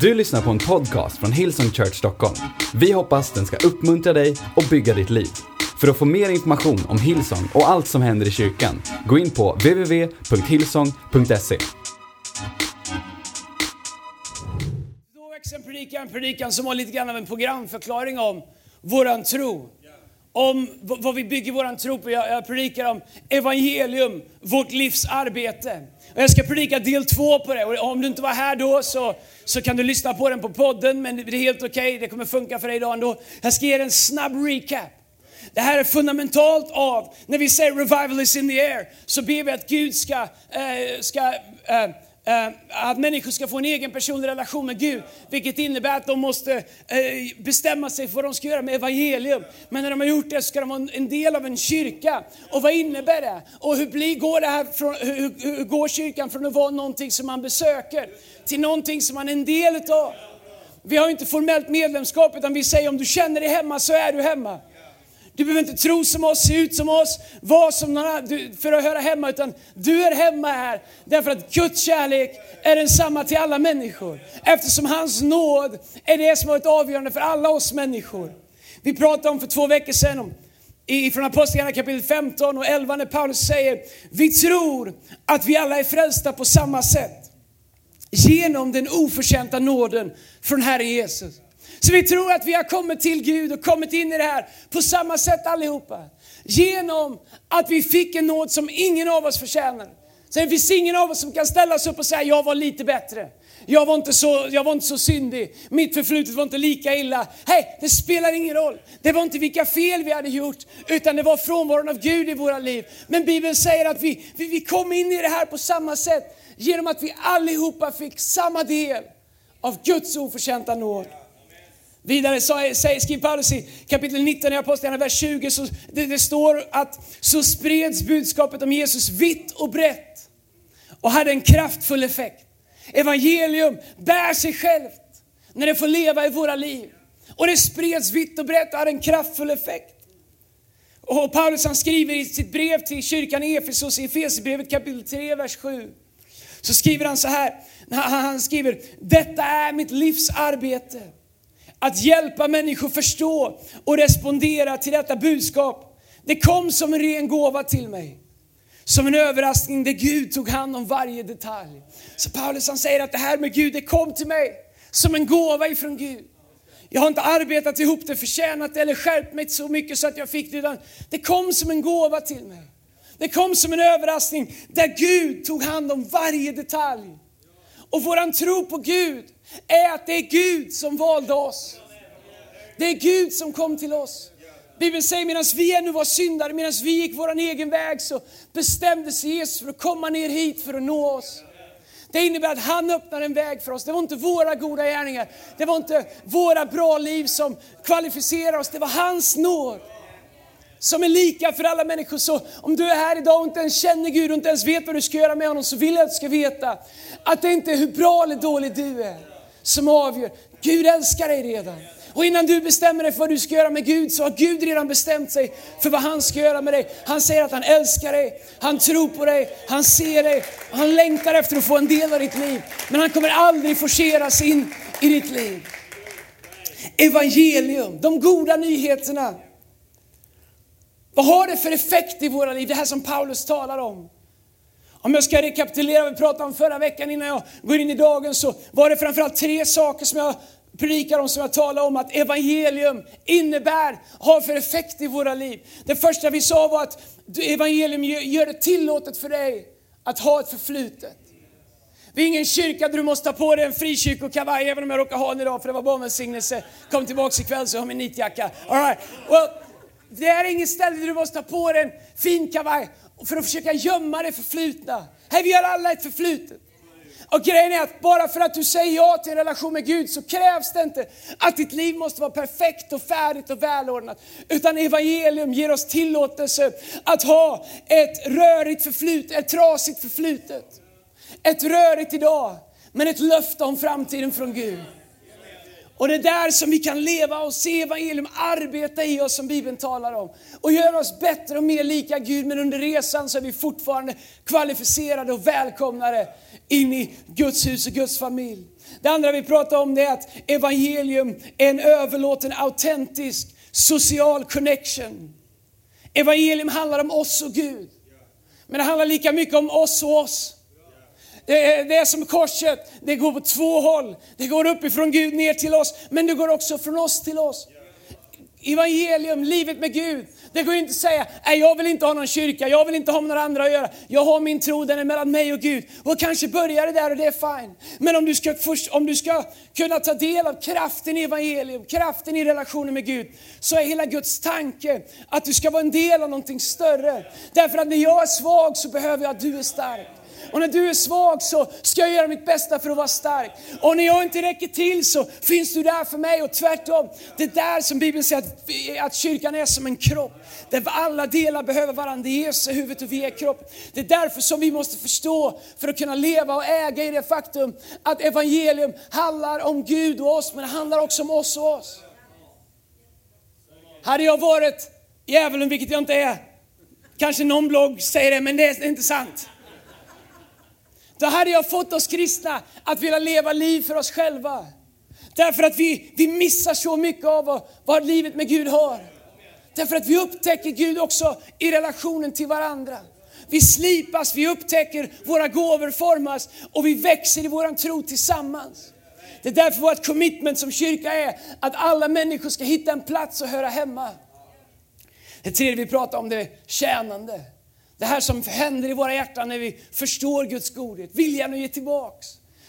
Du lyssnar på en podcast från Hillsong Church Stockholm. Vi hoppas den ska uppmuntra dig och bygga ditt liv. För att få mer information om Hillsong och allt som händer i kyrkan, gå in på www.hillsong.se. Då växer en predikan, en predikan som har lite grann av en programförklaring om våran tro. Om vad vi bygger vår tro på. Jag, jag predikar om evangelium, vårt livs arbete. Och jag ska predika del två på det. Och om du inte var här då så, så kan du lyssna på den på podden. Men det är helt okej, det kommer funka för dig idag ändå. Jag ska ge dig en snabb recap. Det här är fundamentalt av, när vi säger revival is in the air, så ber vi att Gud ska, eh, ska eh, Eh, att människor ska få en egen personlig relation med Gud. Vilket innebär att de måste eh, bestämma sig för vad de ska göra med evangelium. Men när de har gjort det ska de vara en- del av en kyrka. Och vad innebär det? Och hur, blir, går, det här från, hur, hur, går kyrkan från att vara någonting som man besöker till någonting som man är en del utav? Vi har inte formellt medlemskap utan vi säger om du känner dig hemma så är du hemma. Du behöver inte tro som oss, se ut som oss, vara som någon annan för att höra hemma, utan du är hemma här därför att Guds kärlek är densamma till alla människor. Eftersom hans nåd är det som har varit avgörande för alla oss människor. Vi pratade om för två veckor sedan om, i- från Apostlagärningarna kapitel 15 och 11 när Paulus säger, vi tror att vi alla är frälsta på samma sätt genom den oförtjänta nåden från Herre Jesus. Så vi tror att vi har kommit till Gud och kommit in i det här på samma sätt allihopa. Genom att vi fick en nåd som ingen av oss förtjänar. Så det finns ingen av oss som kan ställa sig upp och säga, jag var lite bättre. Jag var, inte så, jag var inte så syndig, mitt förflutet var inte lika illa. Hej, det spelar ingen roll. Det var inte vilka fel vi hade gjort, utan det var frånvaron av Gud i våra liv. Men Bibeln säger att vi, vi, vi kom in i det här på samma sätt, genom att vi allihopa fick samma del av Guds oförtjänta nåd. Vidare säger, skriver Paulus i kapitel 19 i Apostlagärningarna, vers 20, så det, det står att så spreds budskapet om Jesus vitt och brett och hade en kraftfull effekt. Evangelium bär sig självt när det får leva i våra liv. Och det spreds vitt och brett och hade en kraftfull effekt. Och Paulus han skriver i sitt brev till kyrkan i Efesos, i Efesierbrevet kapitel 3, vers 7. Så skriver han så här, han skriver, detta är mitt livs arbete. Att hjälpa människor förstå och respondera till detta budskap. Det kom som en ren gåva till mig. Som en överraskning där Gud tog hand om varje detalj. Så Paulus han säger att det här med Gud, det kom till mig som en gåva ifrån Gud. Jag har inte arbetat ihop det, förtjänat det eller skärpt mig så mycket så att jag fick det, utan det kom som en gåva till mig. Det kom som en överraskning där Gud tog hand om varje detalj. Och våran tro på Gud är att det är Gud som valde oss. Det är Gud som kom till oss. Bibeln säger medan vi ännu var syndare, medan vi gick vår egen väg så bestämde sig Jesus för att komma ner hit för att nå oss. Det innebär att han öppnar en väg för oss. Det var inte våra goda gärningar, det var inte våra bra liv som kvalificerar oss, det var hans nåd som är lika för alla människor. Så om du är här idag och inte ens känner Gud och inte ens vet vad du ska göra med honom så vill jag att du ska veta att det inte är hur bra eller dålig du är som avgör. Gud älskar dig redan. Och innan du bestämmer dig för vad du ska göra med Gud så har Gud redan bestämt sig för vad han ska göra med dig. Han säger att han älskar dig, han tror på dig, han ser dig, och han längtar efter att få en del av ditt liv. Men han kommer aldrig forceras in i ditt liv. Evangelium, de goda nyheterna. Vad har det för effekt i våra liv? Det här som Paulus talar om. Om jag ska rekapitulera vad vi pratade om förra veckan innan jag går in i dagen så var det framförallt tre saker som jag predikar om, som jag talar om att evangelium innebär, har för effekt i våra liv. Det första vi sa var att evangelium gör- det tillåtet för dig att ha ett förflutet. Vi är ingen kyrka där du måste ta på dig en frikyrkokavaj, även om jag råkar ha den idag för det var bara en välsignelse. Kom tillbaks ikväll så jag har min nitjacka. All right. well, det är inget ställe där du måste ta på dig en fin kavaj för att försöka gömma det förflutna. Hej, vi har alla ett förflutet. Och grejen är att bara för att du säger ja till en relation med Gud så krävs det inte att ditt liv måste vara perfekt och färdigt och välordnat. Utan evangelium ger oss tillåtelse att ha ett rörigt förflutet, ett trasigt förflutet. Ett rörigt idag, men ett löfte om framtiden från Gud. Och det är där som vi kan leva och se evangelium arbeta i oss som Bibeln talar om. Och göra oss bättre och mer lika Gud, men under resan så är vi fortfarande kvalificerade och välkomnade in i Guds hus och Guds familj. Det andra vi pratar om är att evangelium är en överlåten, autentisk, social connection. Evangelium handlar om oss och Gud. Men det handlar lika mycket om oss och oss. Det är, det är som korset, det går på två håll. Det går uppifrån Gud ner till oss, men det går också från oss till oss. Evangelium, livet med Gud. Det går inte att säga, nej jag vill inte ha någon kyrka, jag vill inte ha med några andra att göra. Jag har min tro, den är mellan mig och Gud. Och kanske börjar det där och det är fine. Men om du ska, först, om du ska kunna ta del av kraften i evangelium, kraften i relationen med Gud, så är hela Guds tanke att du ska vara en del av någonting större. Därför att när jag är svag så behöver jag att du är stark. Och när du är svag så ska jag göra mitt bästa för att vara stark. Och när jag inte räcker till så finns du där för mig och tvärtom. Det är där som Bibeln säger att, att kyrkan är som en kropp. Där alla delar behöver varandra. Jesus är huvudet och vi är kropp. Det är därför som vi måste förstå, för att kunna leva och äga i det faktum att evangelium handlar om Gud och oss, men det handlar också om oss och oss. Hade jag varit djävulen, vilket jag inte är, kanske någon blogg säger det, men det är inte sant. Då hade jag fått oss kristna att vilja leva liv för oss själva. Därför att vi, vi missar så mycket av vad, vad livet med Gud har. Därför att vi upptäcker Gud också i relationen till varandra. Vi slipas, vi upptäcker våra gåvor formas och vi växer i våran tro tillsammans. Det är därför vårt commitment som kyrka är att alla människor ska hitta en plats och höra hemma. Det tredje vi pratar om det är tjänande. Det här som händer i våra hjärtan när vi förstår Guds godhet, viljan att ge tillbaks.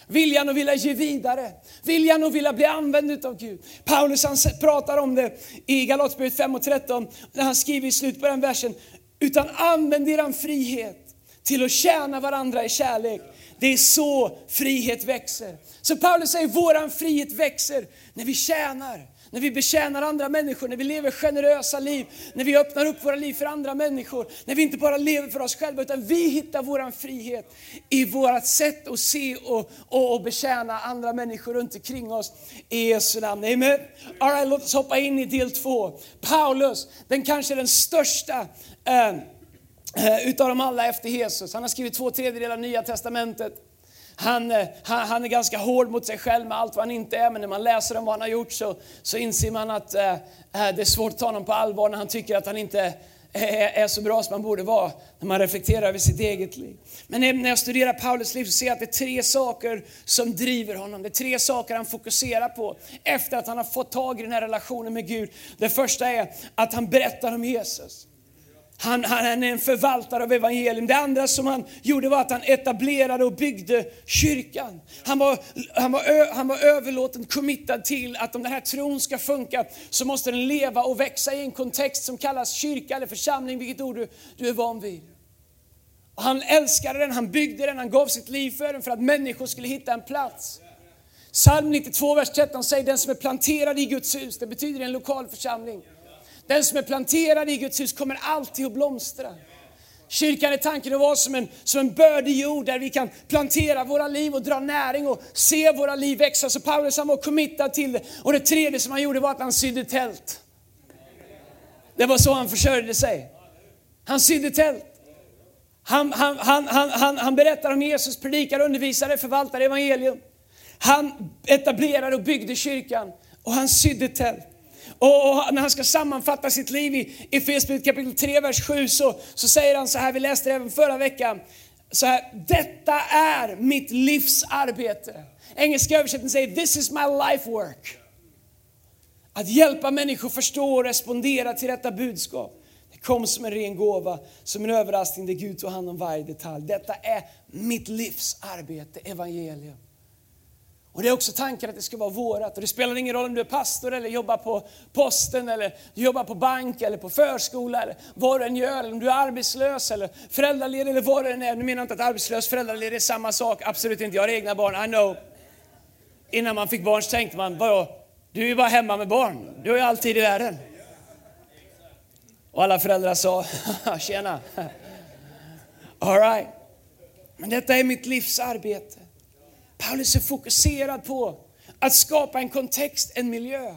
Viljan att vilja ge vidare, viljan att vilja bli använd av Gud. Paulus han pratar om det i Galaterbrevet 5 och 13, när han skriver i slutet på den versen, utan använd er frihet till att tjäna varandra i kärlek. Det är så frihet växer. Så Paulus säger, våran frihet växer när vi tjänar, när vi betjänar andra människor, när vi lever generösa liv, när vi öppnar upp våra liv för andra människor, när vi inte bara lever för oss själva utan vi hittar vår frihet i vårt sätt att se och, och, och betjäna andra människor runt omkring oss. I Jesu namn. Amen. All right, låt oss hoppa in i del två. Paulus, den kanske den största eh, eh utav dem alla efter Jesus. Han har skrivit två tredjedelar av Nya Testamentet. Han, eh, han, han, är ganska hård mot sig själv med allt vad han inte är, men när man läser om vad han har gjort så, så inser man att eh, eh det är svårt att ta honom på allvar när han tycker att han inte är, är så bra som han borde vara, när man reflekterar över sitt eget liv. Men när jag studerar Paulus liv så ser jag att det är tre saker som driver honom. Det är tre saker han fokuserar på efter att han har fått tag i den här relationen med Gud. Det första är att han berättar om Jesus. Han, han, är en förvaltare av evangelium. Det andra som han gjorde var att han etablerade och byggde kyrkan. Han var, han var, han var överlåten, committad till att om den här tron ska funka så måste den leva och växa i en kontext som kallas kyrka eller församling, vilket ord du, du är van vid. Och han älskade den, han byggde den, han gav sitt liv för den för att människor skulle hitta en plats. Psalm 92, vers 13 säger den som är planterad i Guds hus, det betyder en lokal församling den som är planterad i Guds hus kommer alltid att blomstra. Kyrkan är tanken att vara som en, som en bördig jord där vi kan plantera våra liv och dra näring och se våra liv växa. Så Paulus han var committad till det. Och det tredje som han gjorde var att han sydde tält. Det var så han försörjde sig. Han sydde tält. Han, han, han, han, han, han berättar om Jesus, predikar, undervisade, förvaltade evangelium. Han etablerade och byggde kyrkan och han sydde tält. Och, när han ska sammanfatta sitt liv i Efesierbrevet kapitel 3, vers 7 så, så säger han så här, vi läste det även förra veckan. Så här, detta är mitt livs arbete. Engelska översättningen säger, this is my life work. Att hjälpa människor förstå och respondera till detta budskap. Det kom som en ren gåva, som en överraskning där Gud tog hand om varje detalj. Detta är mitt livs arbete, evangelium. Och det är också tanken att det ska vara vårat. Och det spelar ingen roll om du är pastor eller jobbar på posten eller du jobbar på bank eller på förskola eller vad du än gör. Eller om du är arbetslös eller föräldraledig eller vad du än är. Nu menar jag inte att arbetslös och föräldraledig är samma sak. Absolut inte. Jag har egna barn, I know. Innan man fick barn så tänkte man, vadå? Du är ju bara hemma med barn. Du har ju alltid i världen. Och alla föräldrar sa, tjena. All right. Men detta är mitt livs arbete. Paulus är fokuserad på att skapa en kontext, en miljö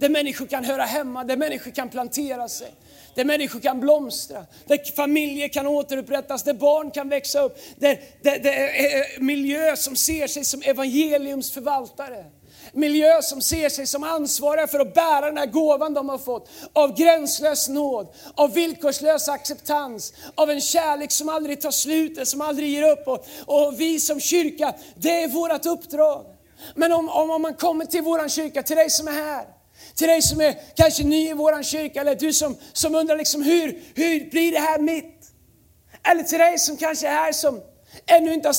där människor kan höra hemma, där människor kan plantera sig. Där människor kan blomstra, där familjer kan återupprättas, där barn kan växa upp. Där, det är eh, eh, miljö som ser sig som evangeliums förvaltare. Miljö som ser sig som ansvariga för att bära den här gåvan de har fått. Av gränslös nåd, av villkorslös acceptans, av en kärlek som aldrig tar slut, som aldrig ger upp. Och, och vi som kyrka, det är vårt uppdrag. Men om, om, om man kommer till vår kyrka, till dig som är här, till dig som är kanske ny i vår kyrka, eller du som, som undrar liksom hur, hur blir det här mitt? Eller till dig som kanske är här som ännu inte har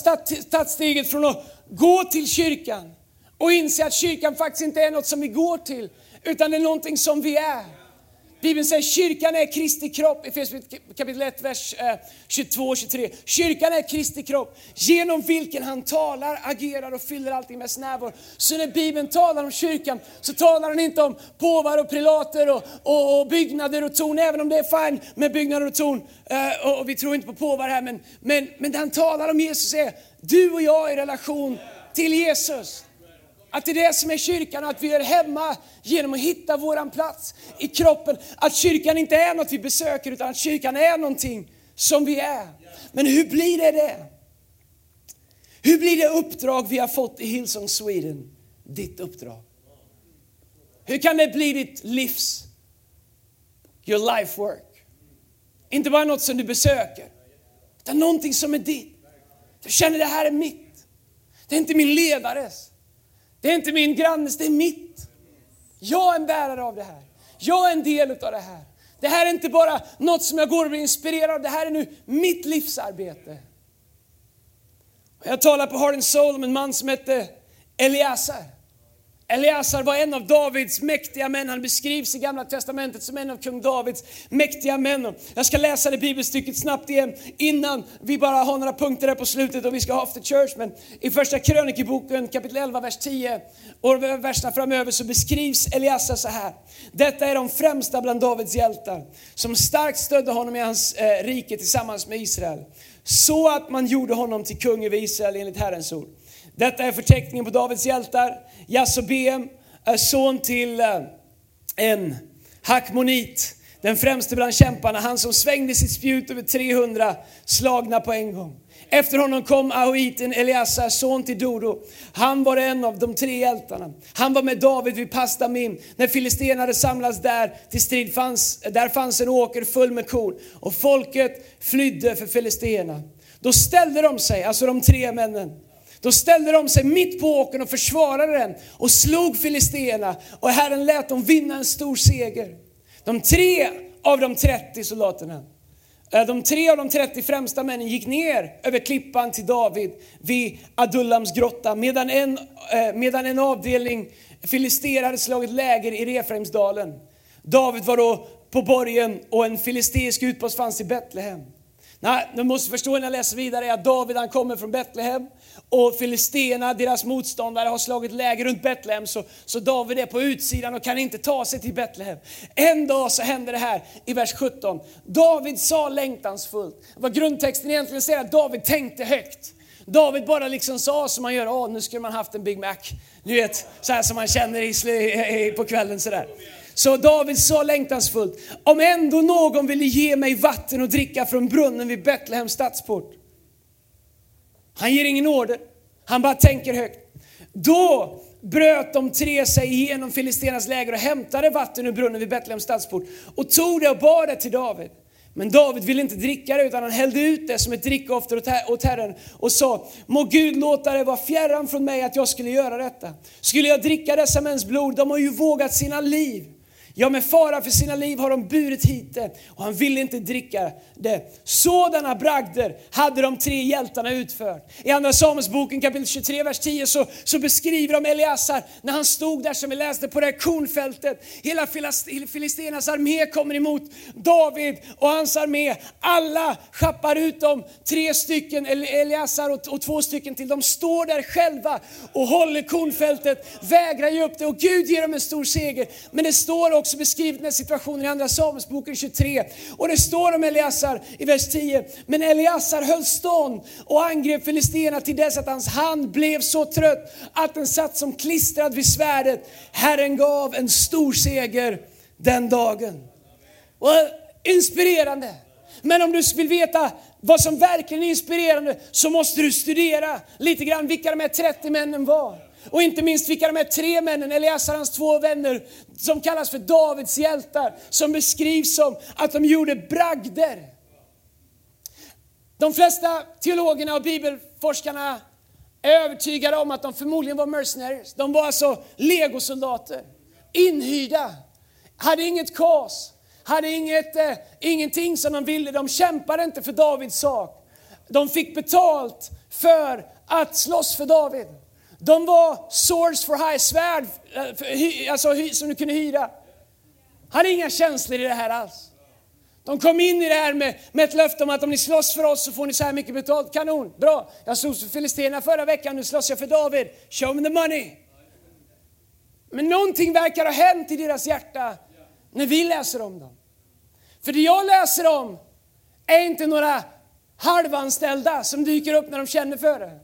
tagit steget från att gå till kyrkan och inse att kyrkan faktiskt inte är något som vi går till, utan det är någonting som vi är. Bibeln säger kyrkan är Kristi kropp, i kapitel 1, vers eh, 22-23. Kyrkan är Kristi kropp, genom vilken han talar, agerar och fyller allting med sin närvaro. Så när Bibeln talar om kyrkan så talar den inte om påvar och prelater och, och, och, byggnader och torn, även om det är fint med byggnader och torn. Eh, och vi tror inte på påvar här, men, men, men det han talar om Jesus är du och jag i relation till Jesus. Att det är det som är kyrkan, att vi är hemma genom att hitta våran plats i kroppen. Att kyrkan inte är något vi besöker, utan att kyrkan är någonting som vi är. Men hur blir det det? Hur blir det uppdrag vi har fått i Hillsong Sweden, ditt uppdrag? Hur kan det bli ditt livs, your life work? Inte bara något som du besöker, utan någonting som är ditt. Du känner det här är mitt. Det är inte min ledares. Det är inte min grannes, det är mitt. Jag är en bärare av det här. Jag är en del av det här. Det här är inte bara något som jag går och blir inspirerad av, det här är nu mitt livsarbete. Jag talar på Heart and Soul om en man som hette Eliasar. Eliasar var en av Davids mäktiga män. Han beskrivs i Gamla Testamentet som en av kung Davids mäktiga män. Jag ska läsa det bibelstycket snabbt igen innan vi bara har några punkter där på slutet och vi ska ha after church. Men i första krönikeboken kapitel 11, vers 10 och verserna framöver så beskrivs Eliasar så här. Detta är de främsta bland Davids hjältar som starkt stödde honom i hans eh, rike tillsammans med Israel. Så att man gjorde honom till kung över Israel enligt Herrens ord. Detta är förteckningen på Davids hjältar. Jasobeam är son till eh, en Hakmonit, den främste bland kämparna, han som svängde sitt spjut över 300 slagna på en gång. Efter honom kom Ahoiten Eliasar, son till Dodo. Han var en av de tre hjältarna. Han var med David vid Pastamim. När filisterna samlats där till strid, fanns, där fanns en åker full med korn och folket flydde för filisterna. Då ställde de sig, alltså de tre männen, då ställde de sig mitt på åkern och försvarade den och slog filisterna och Herren lät dem vinna en stor seger. De tre av de 30 soldaterna, eh, de tre av de 30 främsta männen gick ner över klippan till David vid Adullams grotta medan en, eh, medan en avdelning filister hade slagit läger i Refraimsdalen. David var då på borgen och en filisteisk utpost fanns i Betlehem. Nej, du måste förstå när jag läser vidare att David han kommer från Betlehem och filisterna, deras motståndare, har slagit läger runt Betlehem så, så David är på utsidan och kan inte ta sig till Betlehem. En dag så händer det här i vers 17. David sa längtansfullt, vad grundtexten egentligen säger att David tänkte högt. David bara liksom sa som man gör, åh nu skulle man haft en Big Mac. Du vet, så här som man känner i, på kvällen sådär. Så David sa längtansfullt, om ändå någon ville ge mig vatten och dricka från brunnen vid Betlehems stadsport. Han ger ingen order, han bara tänker högt. Då bröt de tre sig igenom Filisternas läger och hämtade vatten ur brunnen vid Betlehems stadsport och tog det och bar det till David. Men David ville inte dricka det utan han hällde ut det som ett drickoffer åt Herren och sa, må Gud låta det vara fjärran från mig att jag skulle göra detta. Skulle jag dricka dessa mäns blod, de har ju vågat sina liv. Ja, med fara för sina liv har de burit hit det och han ville inte dricka det. Sådana bragder hade de tre hjältarna utfört. I Andra Samuelsboken kapitel 23, vers 10 så, så beskriver de Eliasar när han stod där som vi läste på det här kornfältet. Hela Filisternas armé kommer emot David och hans armé. Alla schappar ut dem, tre stycken, Eliasar och, och två stycken till. De står där själva och håller kornfältet, vägrar ge upp det och Gud ger dem en stor seger. Men det står också beskrivit den här situationen i Andra Samuelsboken 23. Och det står om Eliasar i vers 10. Men Eliasar höll stånd och angrep filisterna till dess att hans hand blev så trött att den satt som klistrad vid svärdet. Herren gav en stor seger den dagen. Och inspirerande. Men om du vill veta vad som verkligen är inspirerande så måste du studera lite grann vilka de här 30 männen var. Och inte minst vilka de här tre männen, Eliasar hans två vänner, som kallas för Davids hjältar, som beskrivs som att de gjorde bragder. De flesta teologerna och bibelforskarna är övertygade om att de förmodligen var mercenaries. De var alltså legosoldater, inhyrda, hade inget kas, hade inget, eh, ingenting som de ville. De kämpade inte för Davids sak. De fick betalt för att slåss för David. De var source for high, svärd eh, alltså, som du kunde hyra. Han Hade inga känslor i det här alls. De kom in i det här med, med ett löfte om att om ni slåss för oss så får ni så här mycket betalt. Kanon, bra. Jag slogs för Filisterna förra veckan, nu slåss jag för David. Show me the money. Men någonting verkar ha hänt i deras hjärta när vi läser om dem. För det jag läser om är inte några halvanställda som dyker upp när de känner för det.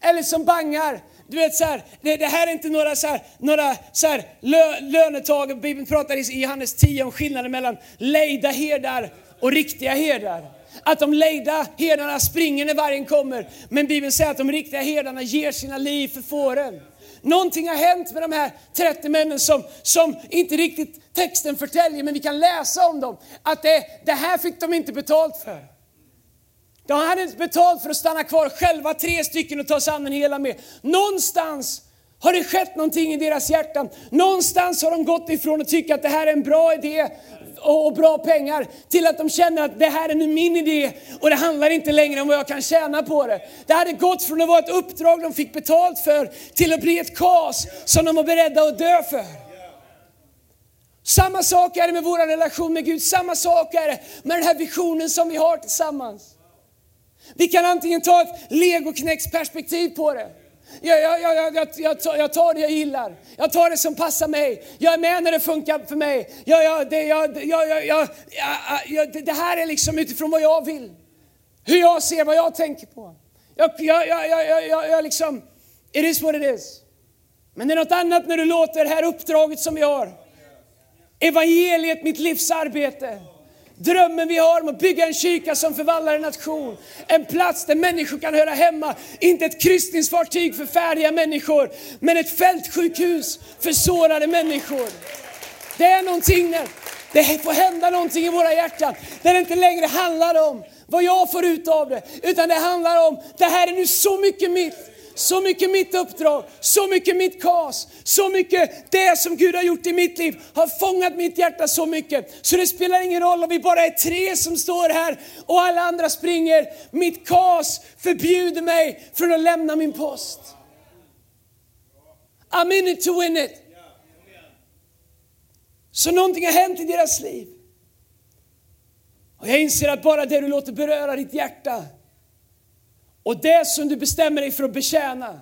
Eller som bangar. Du vet så här, det, det, här är inte några, så här, några så här, lö, lönetag. Bibeln pratar i Johannes 10 om skillnaden mellan lejda herdar och riktiga herdar. Att de lejda herdarna springer när vargen kommer. Men Bibeln säger att de riktiga herdarna ger sina liv för fåren. Någonting har hänt med de här 30 männen som, som inte riktigt texten förtäljer, men vi kan läsa om dem. Att det, det här fick de inte betalt för. De hade inte betalt för att stanna kvar själva, tre stycken, och ta sig an den hela med. Någonstans har det skett någonting i deras hjärtan. Någonstans har de gått ifrån att tycka att det här är en bra idé och bra pengar till att de känner att det här är nu min idé och det handlar inte längre om vad jag kan tjäna på det. Det hade gått från att vara ett uppdrag de fick betalt för till att bli ett kas som de var beredda att dö för. Samma sak är det med vår relation med Gud, samma sak är det med den här visionen som vi har tillsammans. Vi kan antingen ta ett legoknäcksperspektiv på det. Jag, jag, jag, jag, jag, tar, jag tar det jag gillar. Jag tar det som passar mig. Jag är med när det funkar för mig. Jag, jag, det, jag, jag, jag, jag, jag, det här är liksom utifrån vad jag vill. Hur jag ser, vad jag tänker på. Jag, jag, jag, jag, jag, jag liksom, it is what it is. Men det är något annat när du låter det här uppdraget som vi har, evangeliet, mitt livs arbete, Drömmen vi har om att bygga en kyrka som förvandlar en nation. En plats där människor kan höra hemma. Inte ett kryssningsfartyg för färdiga människor, men ett fältsjukhus för sårade människor. Det är någonting när det får hända någonting i våra hjärtan. Där det inte längre handlar om vad jag får ut av det, utan det handlar om, det här är nu så mycket mitt. Så mycket mitt uppdrag, så mycket mitt kas, så mycket det som Gud har gjort i mitt liv har fångat mitt hjärta så mycket. Så det spelar ingen roll om vi bara är tre som står här och alla andra springer. Mitt kas förbjuder mig från att lämna min post. I'm in it to win it. Så någonting har hänt i deras liv. Och jag inser att bara det du låter beröra ditt hjärta och det som du bestämmer dig för att betjäna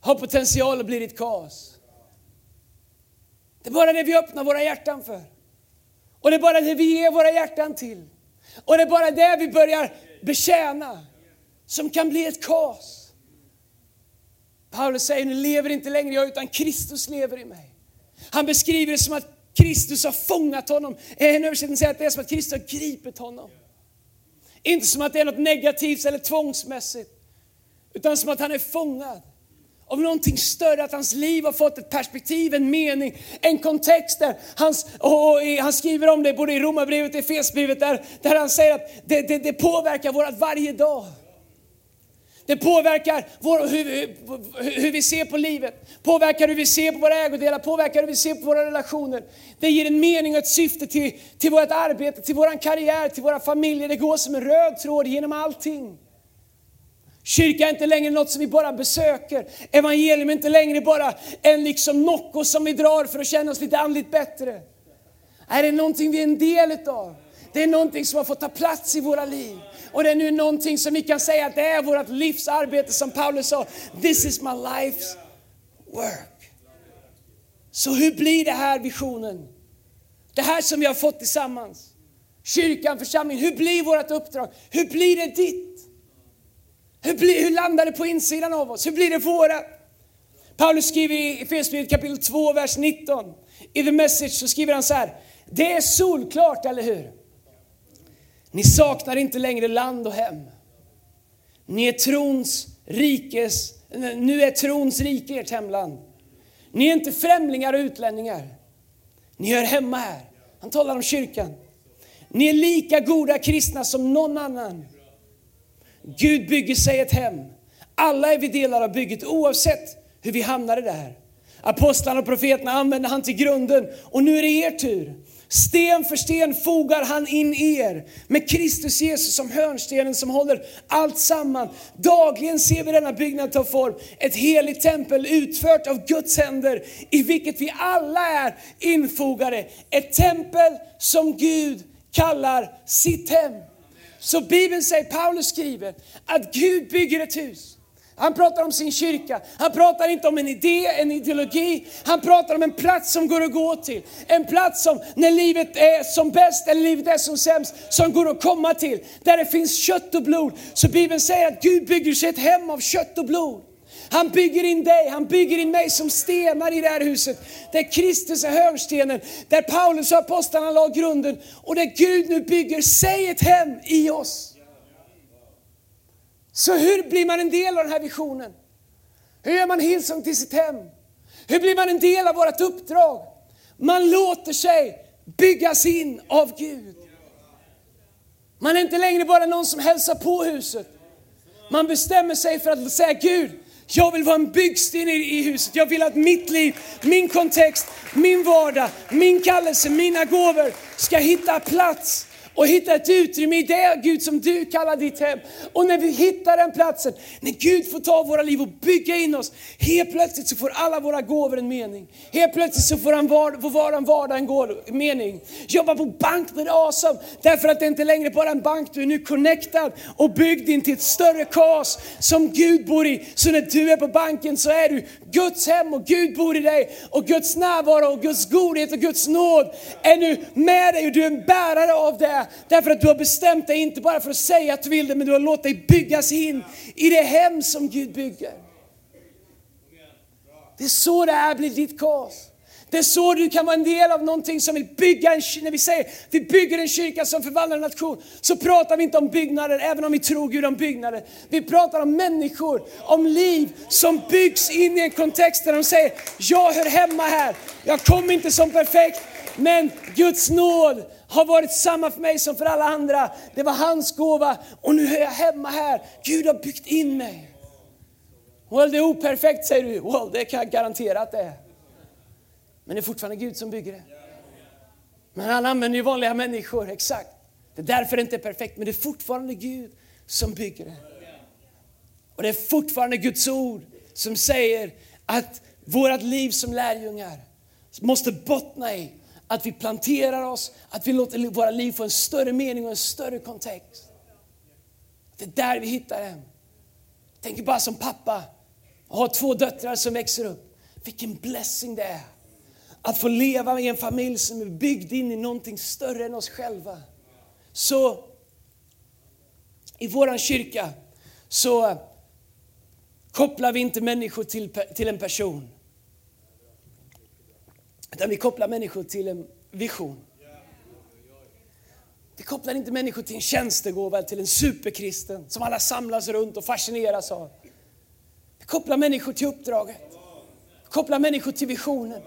har potential att bli ditt kaos. Det är bara det vi öppnar våra hjärtan för. Och det är bara det vi ger våra hjärtan till. Och det är bara det vi börjar betjäna som kan bli ett kaos. Paulus säger, nu lever inte längre jag utan Kristus lever i mig. Han beskriver det som att Kristus har fångat honom. En översättning säger att det är som att Kristus har gripit honom. Inte som att det är något negativt eller tvångsmässigt, utan som att han är fångad av någonting större, att hans liv har fått ett perspektiv, en mening, en kontext där hans, och han skriver om det både i Romarbrevet och i Efesbrevet där, där han säger att det, det, det påverkar vårt varje dag. Det påverkar vår, hur, hur, vi ser på livet, påverkar hur vi ser på våra ägodelar, påverkar hur vi ser på våra relationer. Det ger en mening och ett syfte till, till vårt arbete, till vår karriär, till våra familjer. Det går som en röd tråd genom allting. Kyrka är inte längre något som vi bara besöker. Evangelium är inte längre bara en liksom Nocco som vi drar för att känna oss lite andligt bättre. Är det någonting vi är en del utav. Det är någonting som har fått ta plats i våra liv. Och det är nu någonting som vi kan säga att det är vårt livsarbete som Paulus sa. This is my life's work. Så hur blir det här visionen Det här som vi har fått tillsammans. Kyrkan, församlingen, hur blir vårt uppdrag? Hur blir det ditt? Hur, blir, hur landar det på insidan av oss? Hur blir det våra? Paulus skriver i Efesierbrevet kapitel 2, vers 19. I The Message så skriver han så här. Det är solklart, eller hur? Ni saknar inte längre land och hem. Ni är trons rikes, nu är trons rike ert hemland. Ni är inte främlingar och utlänningar. Ni hör hemma här. Han talar om kyrkan. Ni är lika goda kristna som någon annan. Gud bygger sig ett hem. Alla är vi delar av bygget oavsett hur vi hamnade där. Apostlarna och profeterna använde han till grunden och nu är det er tur. Sten för sten fogar han in er med Kristus Jesus som hörnstenen som håller allt samman. Dagligen ser vi denna byggnad ta form, ett heligt tempel utfört av Guds händer i vilket vi alla är infogade. Ett tempel som Gud kallar sitt hem. Så Bibeln säger, Paulus skriver, att Gud bygger ett hus. Han pratar om sin kyrka. Han pratar inte om en idé, en ideologi. Han pratar om en plats som går att gå till. En plats som när livet är som bäst eller livet är som sämst, som går att komma till. Där det finns kött och blod. Så Bibeln säger att Gud bygger sig ett hem av kött och blod. Han bygger in dig, han bygger in mig som stenar i det här huset. Där Kristus är hörnstenen, där Paulus och apostlarna la grunden och där Gud nu bygger sig ett hem i oss. Så hur blir man en del av den här visionen? Hur gör man Hillsong till sitt hem? Hur blir man en del av vårt uppdrag? Man låter sig byggas in av Gud. Man är inte längre bara någon som hälsar på huset. Man bestämmer sig för att säga Gud, jag vill vara en byggsten i huset. Jag vill att mitt liv, min kontext, min vardag, min kallelse, mina gåvor ska hitta plats och hitta ett utrymme i det Gud som du kallar ditt hem. Och när vi hittar den platsen, när Gud får ta våra liv och bygga in oss, helt plötsligt så får alla våra gåvor en mening. Helt plötsligt så får, han var, får vår vardag en mening. Jobba på bank blir awesome, därför att det inte längre bara är en bank, du är nu connectad och byggd in till ett större kas som Gud bor i. Så när du är på banken så är du Guds hem och Gud bor i dig och Guds närvaro och Guds godhet och Guds nåd är nu med dig och du är en bärare av det. Därför att du har bestämt dig inte bara för att säga att du vill det, men du har låtit dig byggas in i det hem som Gud bygger. Det är så det här blir ditt kaos. Det är så du kan vara en del av någonting som vill bygga en När vi säger vi bygger en kyrka som förvandlar en nation, så pratar vi inte om byggnader, även om vi tror Gud om byggnader. Vi pratar om människor, om liv som byggs in i en kontext där de säger, jag hör hemma här. Jag kom inte som perfekt, men Guds nåd har varit samma för mig som för alla andra. Det var hans gåva och nu är jag hemma här. Gud har byggt in mig. Well, det är operfekt säger du. Well, det kan jag garantera att det är. Men det är fortfarande Gud som bygger det. Men han använder ju vanliga människor, exakt. Det är därför det inte är perfekt, men det är fortfarande Gud som bygger det. Och det är fortfarande Guds ord som säger att vårt liv som lärjungar måste bottna i att vi planterar oss, att vi låter våra liv få en större mening och en större kontext. Det är där vi hittar den. Tänk bara som pappa och ha två döttrar som växer upp. Vilken blessing det är att få leva i en familj som är byggd in i någonting större än oss själva. Så i vår kyrka så kopplar vi inte människor till, till en person. Utan vi kopplar människor till en vision. Vi kopplar inte människor till en tjänstegåva, eller till en superkristen som alla samlas runt och fascineras av. Vi kopplar människor till uppdraget. Vi kopplar människor till visionen.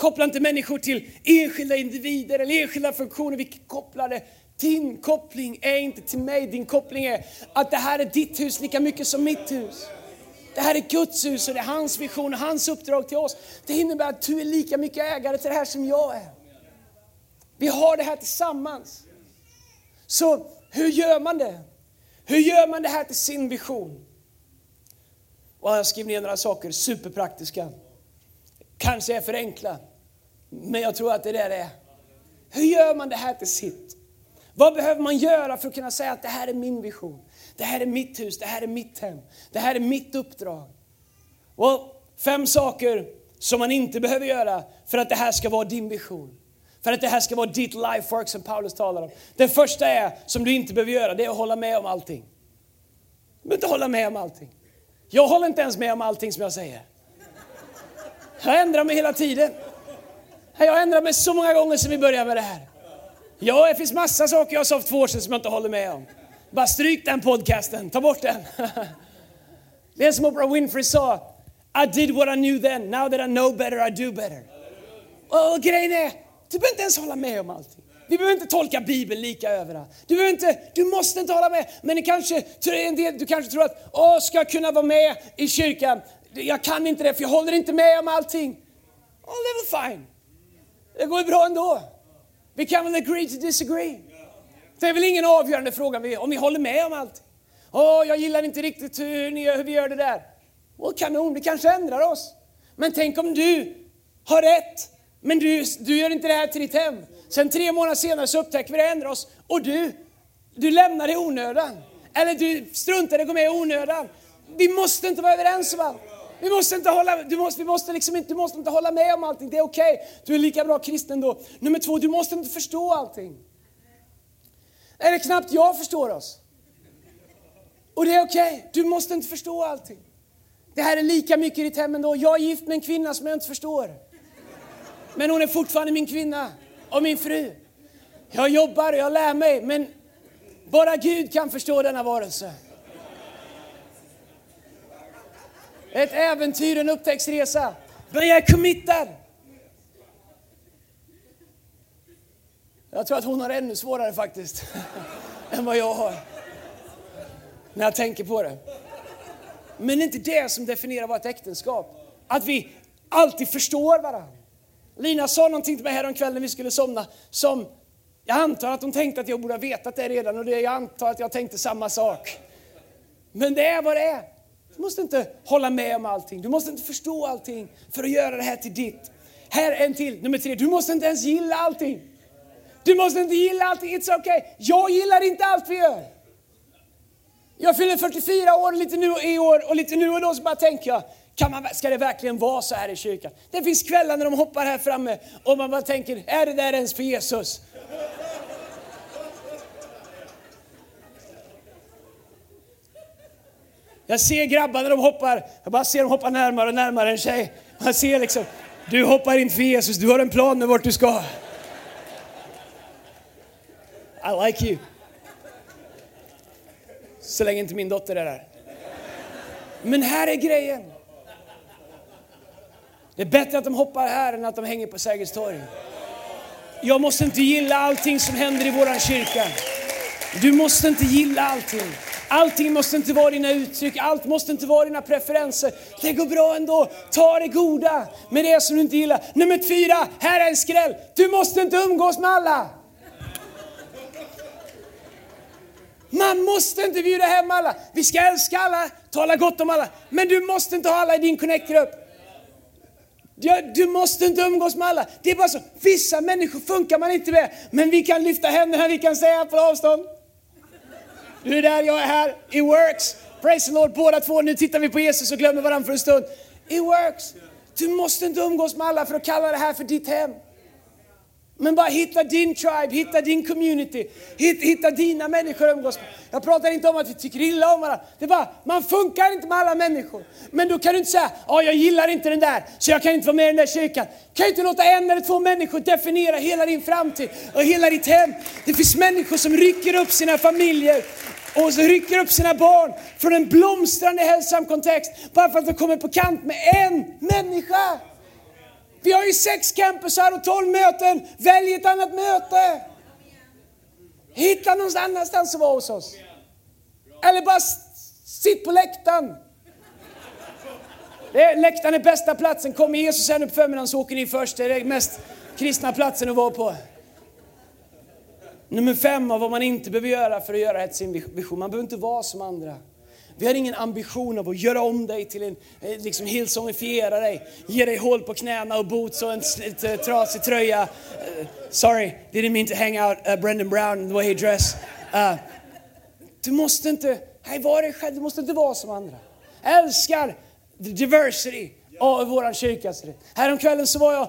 Koppla inte människor till enskilda individer eller enskilda funktioner. Vi kopplar det. Din koppling är inte till mig, din koppling är att det här är ditt hus lika mycket som mitt hus. Det här är Guds hus och det är hans vision och hans uppdrag till oss. Det innebär att du är lika mycket ägare till det här som jag är. Vi har det här tillsammans. Så hur gör man det? Hur gör man det här till sin vision? Och jag skriver ner några saker, superpraktiska. Kanske är för enkla. Men jag tror att det är det det är. Hur gör man det här till sitt? Vad behöver man göra för att kunna säga att det här är min vision? Det här är mitt hus, det här är mitt hem, det här är mitt uppdrag. Och fem saker som man inte behöver göra för att det här ska vara din vision. För att det här ska vara ditt life work som Paulus talar om. Det första är, som du inte behöver göra, det är att hålla med om allting. Du behöver inte hålla med om allting. Jag håller inte ens med om allting som jag säger. Jag ändrar mig hela tiden. Jag har ändrat mig så många gånger sedan vi började med det här. Ja, det finns massa saker jag sa för två år sedan som jag inte håller med om. Bara stryk den podcasten, ta bort den. Det är som Oprah Winfrey sa, I did what I knew then, now that I know better I do better. Och grejen är, du behöver inte ens hålla med om allting. Vi behöver inte tolka Bibeln lika överallt. Du, behöver inte, du måste inte hålla med. Men det kanske, en del, du kanske tror att, åh, ska jag kunna vara med i kyrkan? Jag kan inte det, för jag håller inte med om allting. Oh, det är fine. Det går bra ändå. Vi kan väl agree to disagree. Det är väl ingen avgörande fråga om vi håller med om allt. Åh, jag gillar inte riktigt hur, ni, hur vi gör det där. Och kanon, vi kanske ändrar oss. Men tänk om du har rätt, men du, du gör inte det här till ditt hem. Sen tre månader senare så upptäcker vi det, ändrar oss. Och du, du lämnar i onödan. Eller du struntar i att gå med i onödan. Vi måste inte vara överens om allt. Vi måste inte hålla, du måste, vi måste liksom inte, du måste inte hålla med om allting, det är okej. Okay. Du är lika bra kristen då. Nummer två, du måste inte förstå allting. Är det knappt jag förstår oss? Och det är okej, okay. du måste inte förstå allting. Det här är lika mycket i ditt hem ändå. Jag är gift med en kvinna som jag inte förstår. Men hon är fortfarande min kvinna och min fru. Jag jobbar och jag lär mig, men bara Gud kan förstå denna varelse. Ett äventyr, en upptäcktsresa. Men jag är committad. Jag tror att hon har ännu svårare faktiskt, än vad jag har. När jag tänker på det. Men det är inte det som definierar vårt äktenskap. Att vi alltid förstår varandra. Lina sa någonting till mig häromkvällen när vi skulle somna som jag antar att hon tänkte att jag borde ha vetat det redan och det, jag antar att jag tänkte samma sak. Men det är vad det är. Du måste inte hålla med om allting, du måste inte förstå allting för att göra det här till ditt. Här en till, nummer tre, du måste inte ens gilla allting. Du måste inte gilla allting, it's okay. Jag gillar inte allt vi gör. Jag fyller 44 år lite nu i år och lite nu och då så bara tänker jag, kan man, ska det verkligen vara så här i kyrkan? Det finns kvällar när de hoppar här framme och man bara tänker, är det där ens för Jesus? Jag ser grabbarna de hoppar, jag bara ser dem hoppa närmare och närmare en tjej. Man ser liksom, du hoppar inte för Jesus, du har en plan med vart du ska. I like you. Så länge inte min dotter är där. Men här är grejen. Det är bättre att de hoppar här än att de hänger på Sergels torg. Jag måste inte gilla allting som händer i våran kyrka. Du måste inte gilla allting. Allting måste inte vara dina uttryck, allt måste inte vara dina preferenser. Det går bra ändå. Ta det goda med det som du inte gillar. Nummer fyra, här är en skräll. Du måste inte umgås med alla. Man måste inte bjuda hem alla. Vi ska älska alla, tala gott om alla. Men du måste inte ha alla i din connect-grupp. Du måste inte umgås med alla. Det är bara så. Vissa människor funkar man inte med. Men vi kan lyfta händerna, vi kan säga på avstånd. Du är där, jag är här. It works. Praise the Lord båda två. Nu tittar vi på Jesus och glömmer varandra för en stund. It works. Du måste inte umgås med alla för att kalla det här för ditt hem. Men bara hitta din tribe, hitta din community, hitta, hitta dina människor att umgås med. Jag pratar inte om att vi tycker illa om varandra. Det är bara, man funkar inte med alla människor. Men då kan du inte säga, ja jag gillar inte den där, så jag kan inte vara med i den där kyrkan. Kan inte låta en eller två människor definiera hela din framtid och hela ditt hem. Det finns människor som rycker upp sina familjer och så rycker upp sina barn från en blomstrande hälsosam kontext bara för att de kommer på kant med en människa. Vi har ju sex campusar och tolv möten. Välj ett annat möte. Hitta någon annanstans att vara hos oss. Eller bara sitt på läktaren. Det är, läktaren är bästa platsen. Kommer Jesus här på förmiddagen så åker ni först. Det är den mest kristna platsen att vara på. Nummer fem av vad man inte behöver göra för att göra ett sin vision. Man behöver inte vara som andra. Vi har ingen ambition av att göra om dig till en, eh, liksom hillsongifiera dig, ge dig hål på knäna och boots och en eh, trasig tröja. Uh, sorry, didn't mean to hang out uh, Brendan Brown the way he dress. Uh, du måste inte, hej var dig själv, du måste inte vara som andra. älskar diversity av vår kyrka. Häromkvällen så var jag,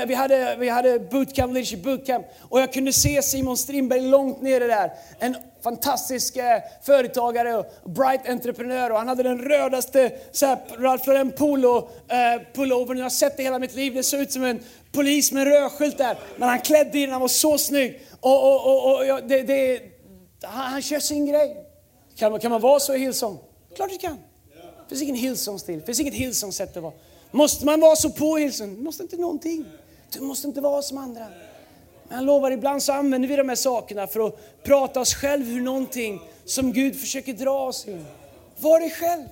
eh, vi hade, vi hade bootcamp, leadership bootcamp, och jag kunde se Simon Strindberg långt nere där. En fantastisk eh, företagare och bright entreprenör och han hade den rödaste så Ralph Lauren polo, eh, pullovern jag har sett det hela mitt liv. Det såg ut som en polis med en rödskylt där. Men han klädde i den, han var så snygg. Och, och, och, och ja, det, det, han, han kör sin grej. Kan man, kan man vara så i Hillsong? Klart du kan. Det finns ingen Hillsong-stil, det finns inget Hillsong-sätt att vara. Måste man vara så påhilsen? Måste inte någonting. Du måste inte vara som andra. Men jag lovar, ibland så använder vi de här sakerna för att prata oss själv ur någonting som Gud försöker dra oss ur. Var dig själv.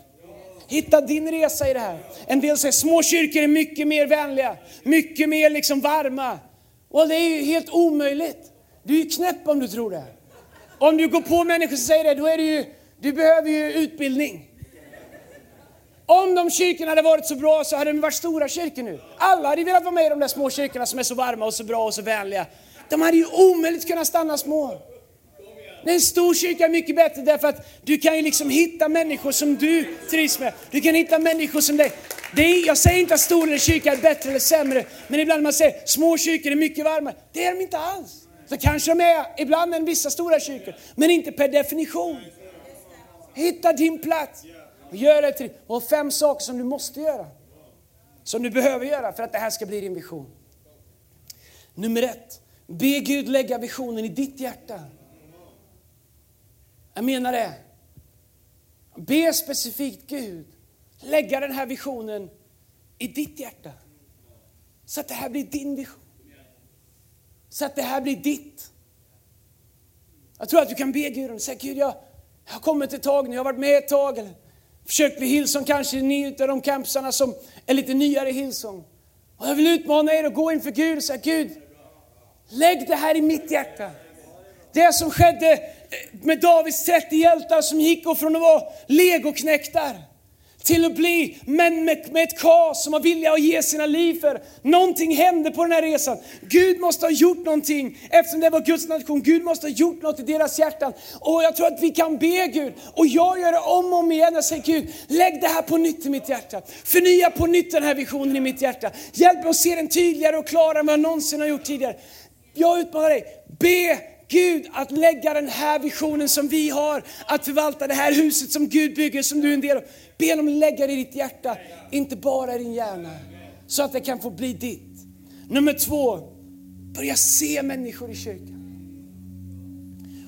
Hitta din resa i det här. En del säger små kyrkor är mycket mer vänliga, mycket mer liksom varma. Och det är ju helt omöjligt. Du är ju knäpp om du tror det. Om du går på människor som säger det, då är det ju, du behöver ju utbildning. Om de kyrkorna hade varit så bra så hade de varit stora kyrkor nu. Alla hade velat vara med i de där små kyrkorna som är så varma och så bra och så vänliga. De hade ju omöjligt kunnat stanna små. En stor kyrka är mycket bättre därför att du kan ju liksom hitta människor som du trivs med. Du kan hitta människor som dig. Det är, jag säger inte att stora kyrkor är bättre eller sämre, men ibland man säger små kyrkor är mycket varmare. Det är de inte alls. Så kanske de är ibland än vissa stora kyrkor, men inte per definition. Hitta din plats. Gör det till, och fem saker som du måste göra. Som du behöver göra för att det här ska bli din vision. Nummer ett, be Gud lägga visionen i ditt hjärta. Jag menar det. Be specifikt Gud lägga den här visionen i ditt hjärta. Så att det här blir din vision. Så att det här blir ditt. Jag tror att du kan be Gud och säga Gud jag, jag har kommit ett tag nu, jag har varit med ett tag. Eller försökt med Hillsong, kanske ni av de campsarna som är lite nyare i Hillsong. Och jag vill utmana er att gå inför Gud och säga Gud, lägg det här i mitt hjärta. Det som skedde eh, med Davids 30 hjältar som gick och från att vara legoknäktar till att bli män med, med ett kaos som var villiga att ge sina liv för. Någonting hände på den här resan. Gud måste ha gjort någonting eftersom det var Guds nation. Gud måste ha gjort något i deras hjärtan. Och jag tror att vi kan be Gud. Och jag gör det om och om igen. Jag säger Gud, lägg det här på nytt i mitt hjärta. Förnya på nytt den här visionen i mitt hjärta. Hjälp mig att se den tydligare och klarare än vad jag någonsin har gjort tidigare. Jag utmanar dig, be Gud att lägga den här visionen som vi har, att förvalta det här huset som Gud bygger, som du är en del av. Be honom lägga det i ditt hjärta, inte bara i din hjärna. Så att det kan få bli ditt. Nummer två, börja se människor i kyrkan.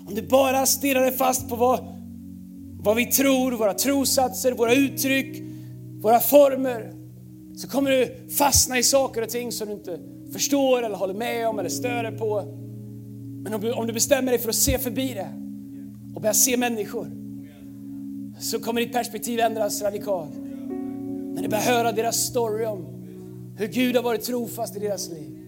Om du bara stirrar dig fast på vad, vad vi tror, våra trosatser, våra uttryck, våra former, så kommer du fastna i saker och ting som du inte förstår eller håller med om eller stör dig på. Men om du, om du bestämmer dig för att se förbi det och börja se människor, så kommer ditt perspektiv ändras radikalt. När du börjar höra deras story om hur Gud har varit trofast i deras liv.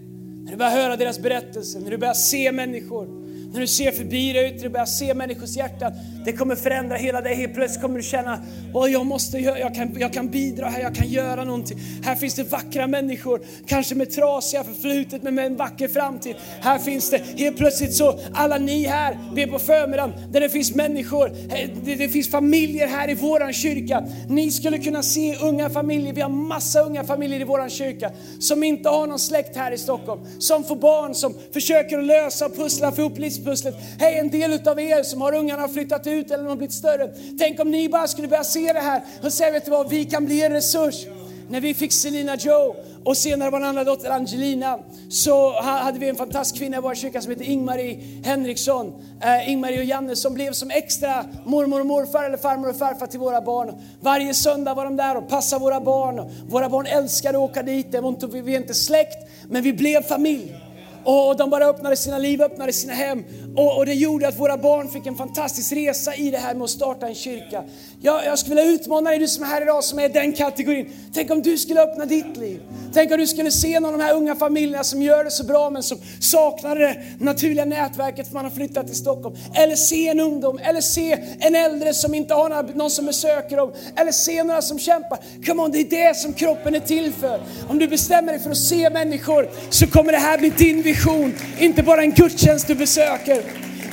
När du börjar höra deras berättelser, när du börjar se människor när du ser förbi det yttre och börjar se människors hjärtan, det kommer förändra hela dig. Helt plötsligt kommer du känna, Åh, jag, måste, jag, kan, jag kan bidra här, jag kan göra någonting. Här finns det vackra människor, kanske med trasiga förflutet men med en vacker framtid. Här finns det, helt plötsligt så, alla ni här, vi är på förmiddagen där det finns människor, eh, det, det finns familjer här i våran kyrka. Ni skulle kunna se unga familjer, vi har massa unga familjer i våran kyrka som inte har någon släkt här i Stockholm. Som får barn, som försöker att lösa och pussla för upp livspusslet. Hej, en del utav er som har ungarna flyttat ut eller de har blivit större. Tänk om ni bara skulle börja se det här och säga, vet du vad, vi kan bli en resurs. När vi fick Selina Joe och senare vår andra dotter Angelina så hade vi en fantastisk kvinna i vår kyrka som heter Ingmarie Henriksson. Eh, Ingmarie och Janne som blev som extra mormor och morfar eller farmor och farfar till våra barn. Varje söndag var de där och passade våra barn. Våra barn älskade att åka dit. Vi är inte släkt, men vi blev familj. Och de bara öppnade sina liv, öppnade sina hem. Och, och, det gjorde att våra barn fick en fantastisk resa i det här med att starta en kyrka. Jag, jag skulle vilja utmana dig, du som är här idag, som är den kategorin. Tänk om du skulle öppna ditt liv. Tänk om du skulle se någon av de här unga familjerna som gör det så bra men som saknar det naturliga nätverket för man har flyttat till Stockholm. Eller se en ungdom, eller se en äldre som inte har någon som besöker dem. Eller se några som kämpar. Come on, det är det som kroppen är till för. Om du bestämmer dig för att se människor så kommer det här bli din vision. Inte bara en gudstjänst du besöker.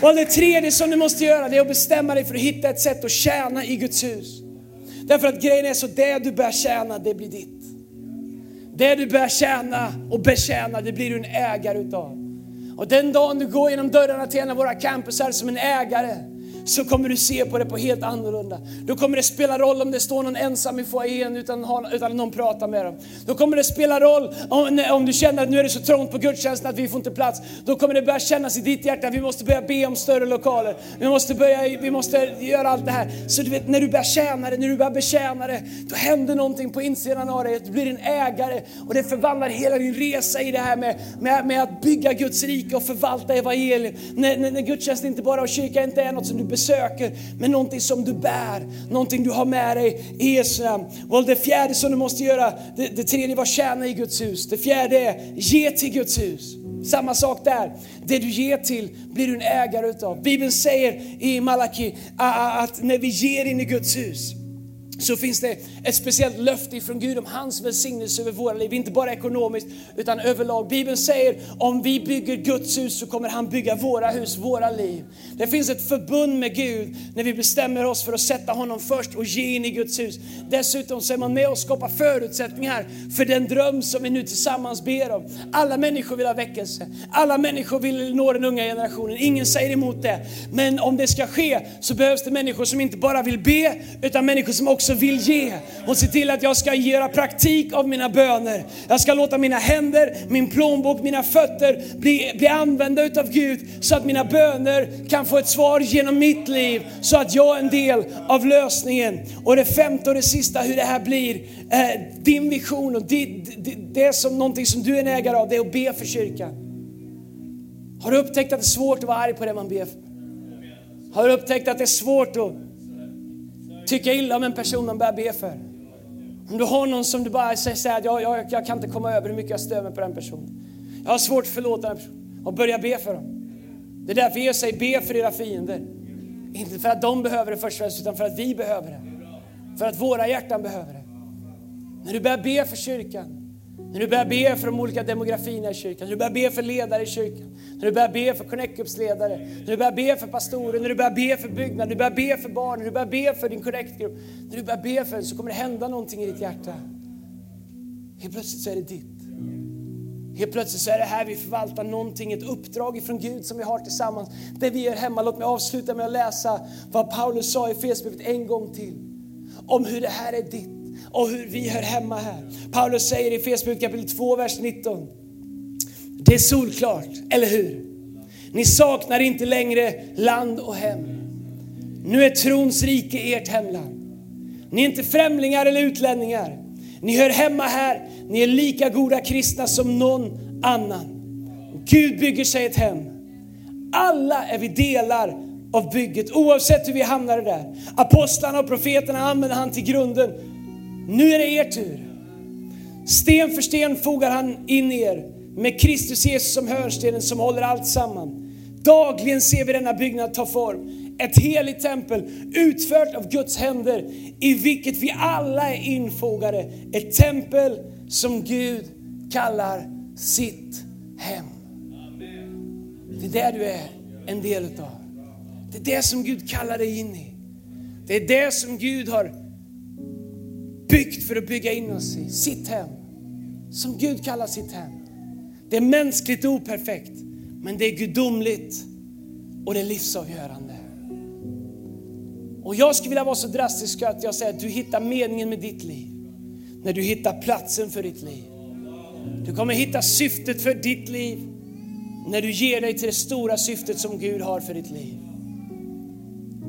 Och det tredje som du måste göra det är att bestämma dig för att hitta ett sätt att tjäna i Guds hus. Därför att grejen är så, det du börjar tjäna, det blir ditt. Det du börjar tjäna och betjäna, det blir du en ägare utav. Och den dagen du går genom dörrarna till en av våra campusar som en ägare, så kommer du se på det på helt annorlunda. Då kommer det spela roll om det står någon ensam i foajén utan, utan att någon pratar med dem. Då kommer det spela roll om, om du känner att nu är det så trångt på gudstjänsten att vi får inte plats. Då kommer det börja kännas i ditt hjärta att vi måste börja be om större lokaler. Vi måste, börja, vi måste göra allt det här. Så du vet, när du börjar tjäna det, när du börjar betjäna det, då händer någonting på insidan av dig. Du blir en ägare och det förvandlar hela din resa i det här med, med, med att bygga Guds rike och förvalta evangeliet. När, när, när gudstjänsten inte bara och kyrka inte är något som du besöker, men någonting som du bär, någonting du har med dig i Jesu namn. Och det fjärde som du måste göra, det, det tredje var tjäna i Guds hus. Det fjärde är ge till Guds hus. Samma sak där. Det du ger till blir du en ägare utav. Bibeln säger i Malaki att när vi ger in i Guds hus så finns det ett speciellt löfte från Gud om hans välsignelse över våra liv. Inte bara ekonomiskt utan överlag. Bibeln säger om vi bygger Guds hus så kommer han bygga våra hus, våra liv. Det finns ett förbund med Gud när vi bestämmer oss för att sätta honom först och ge in i Guds hus. Dessutom så är man med och skapar förutsättningar för den dröm som vi nu tillsammans ber om. Alla människor vill ha väckelse. Alla människor vill nå den unga generationen. Ingen säger emot det. Men om det ska ske så behövs det människor som inte bara vill be utan människor som också också vill ge och se till att jag ska göra praktik av mina böner. Jag ska låta mina händer, min plånbok, mina fötter bli, bli använda utav Gud så att mina böner kan få ett svar genom mitt liv så att jag är en del av lösningen. Och det femte och det sista hur det här blir, eh, din vision och det, det, det är som någonting som du är en ägare av, det är att be för kyrkan. Har du upptäckt att det är svårt att vara arg på det man ber för? Har du upptäckt att det är svårt att tycka illa om en person man börjar be för. Om du har någon som du bara säger att jag, jag, jag kan inte komma över hur mycket jag stör mig på den personen. Jag har svårt att förlåta den personen och börja be för dem. Det är därför Jesus säger be för era fiender. Inte för att de behöver det först och främst utan för att vi behöver det. För att våra hjärtan behöver det. När du börjar be för kyrkan när du börjar be för de olika demografierna i kyrkan, när du börjar be för ledare i kyrkan, när du börjar be för Connect ledare, när du börjar be för pastorer, när du börjar be för byggnad, när du börjar be för barn, när du börjar be för din Connect-grupp, när du börjar be för så kommer det hända någonting i ditt hjärta. Helt plötsligt så är det ditt. Helt plötsligt så är det här vi förvaltar någonting, ett uppdrag ifrån Gud som vi har tillsammans. Det vi gör hemma. Låt mig avsluta med att läsa vad Paulus sa i Efesierbrevet en gång till. Om hur det här är ditt och hur vi hör hemma här. Paulus säger i Efesierbrevet kapitel 2, vers 19. Det är solklart, eller hur? Ni saknar inte längre land och hem. Nu är trons rike ert hemland. Ni är inte främlingar eller utlänningar. Ni hör hemma här. Ni är lika goda kristna som någon annan. Gud bygger sig ett hem. Alla är vi delar av bygget oavsett hur vi hamnade där. Apostlarna och profeterna använde han till grunden nu är det er tur. Sten för sten fogar han in er med Kristus Jesus som hörnstenen som håller allt samman. Dagligen ser vi denna byggnad ta form. Ett heligt tempel utfört av Guds händer i vilket vi alla är infogade. Ett tempel som Gud kallar sitt hem. Det är där du är en del utav. Det är det som Gud kallar dig in i. Det är det som Gud har byggt för att bygga in oss i sitt hem. Som Gud kallar sitt hem. Det är mänskligt operfekt, men det är gudomligt och det är livsavgörande. Och jag skulle vilja vara så drastisk att jag säger att du hittar meningen med ditt liv när du hittar platsen för ditt liv. Du kommer hitta syftet för ditt liv när du ger dig till det stora syftet som Gud har för ditt liv.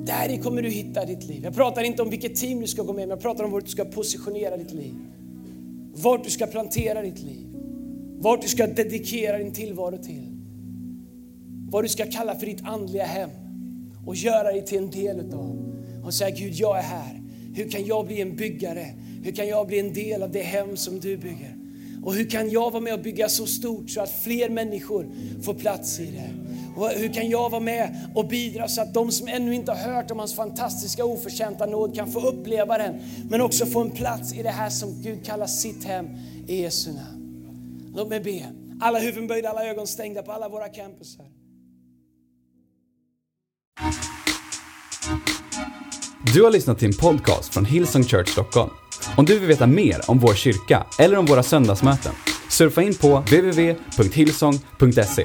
Där kommer du hitta ditt liv. Jag pratar inte om vilket team du ska gå med men jag pratar om vart du ska positionera ditt liv. Vart du ska plantera ditt liv. Vart du ska dedikera din tillvaro till. Vad du ska kalla för ditt andliga hem och göra dig till en del utav. Och säga Gud, jag är här. Hur kan jag bli en byggare? Hur kan jag bli en del av det hem som du bygger? Och hur kan jag vara med och bygga så stort så att fler människor får plats i det? Och hur kan jag vara med och bidra så att de som ännu inte har hört om hans fantastiska oförtjänta nåd kan få uppleva den, men också få en plats i det här som Gud kallar sitt hem i Jesu namn. Låt mig be. Alla huvuden böjda, alla ögon stängda på alla våra campusar. Du har lyssnat till en podcast från Hillsong Church Stockholm. Om du vill veta mer om vår kyrka eller om våra söndagsmöten, surfa in på www.hillsong.se.